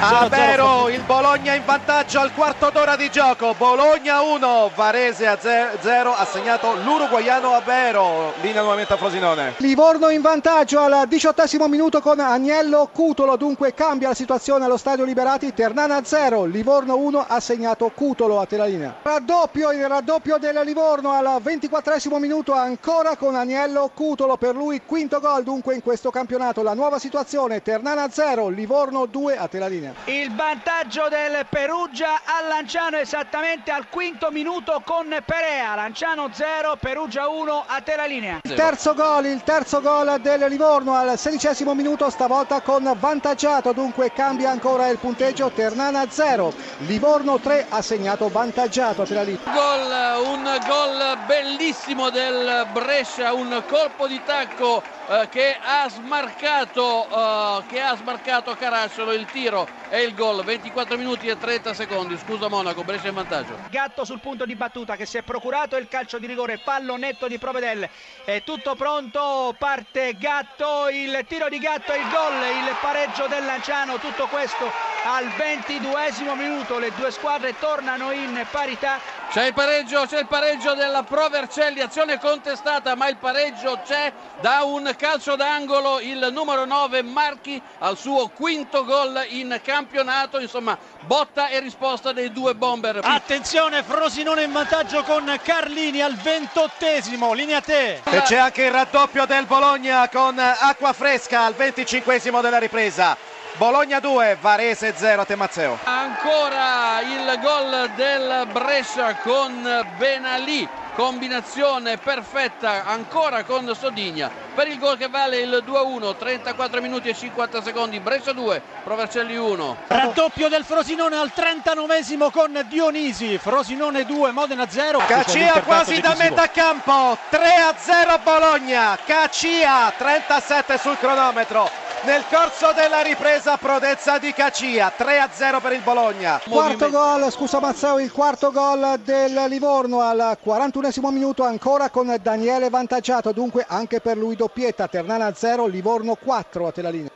Avero, il Bologna in vantaggio al quarto d'ora di gioco. Bologna 1, Varese a 0, ha segnato l'uruguaiano Avero. Linea nuovamente a Frosinone. Livorno in vantaggio al diciottesimo minuto con Agnello Cutolo, dunque cambia la situazione allo stadio Liberati. Ternana 0, Livorno 1 ha segnato Cutolo a tela linea. Raddoppio, il raddoppio del Livorno al ventiquattresimo minuto ancora con Agnello Cutolo, per lui quinto gol dunque in questo campionato. La nuova situazione, Ternana 0, Livorno 2 a tela linea. Il vantaggio del Perugia a Lanciano esattamente al quinto minuto con Perea. Lanciano 0, Perugia 1 a te la linea. Il terzo gol, il terzo gol del Livorno al sedicesimo minuto, stavolta con vantaggiato, dunque cambia ancora il punteggio. Ternana 0, Livorno 3 ha segnato vantaggiato a te la linea. Gol, un gol bellissimo del Brescia, un colpo di tacco eh, che ha smarcato eh, che ha smarcato Caracciolo. Il tiro e il gol 24 minuti e 30 secondi. Scusa Monaco Brescia in vantaggio. Gatto sul punto di battuta che si è procurato il calcio di rigore fallo netto di Provedel. È tutto pronto parte Gatto il tiro di Gatto il gol il pareggio del Lanciano. Tutto questo al 22 minuto le due squadre tornano in parità c'è il pareggio c'è il pareggio della Pro Vercelli azione contestata ma il pareggio c'è da un calcio d'angolo il numero 9 Marchi al suo quinto gol in campionato, insomma botta e risposta dei due bomber. Attenzione Frosinone in vantaggio con Carlini al ventottesimo, linea te. E c'è anche il raddoppio del Bologna con acqua fresca al venticinquesimo della ripresa. Bologna 2, Varese 0 a Temazzeo. Ancora il gol del Brescia con Benalì. Combinazione perfetta ancora con Sodigna per il gol che vale il 2-1 34 minuti e 50 secondi. Brescia 2 Provercelli 1 raddoppio del Frosinone al 39esimo con Dionisi. Frosinone 2 Modena 0 Cacia quasi da metà campo. 3-0 Bologna. Cacia 37 sul cronometro nel corso della ripresa prodezza di Cacia 3-0 per il Bologna. Quarto gol scusa Mazzeo il quarto gol del Livorno al 41esimo minuto ancora con Daniele vantaggiato. Dunque anche per lui doppietta Ternana 0 Livorno 4 a Telalina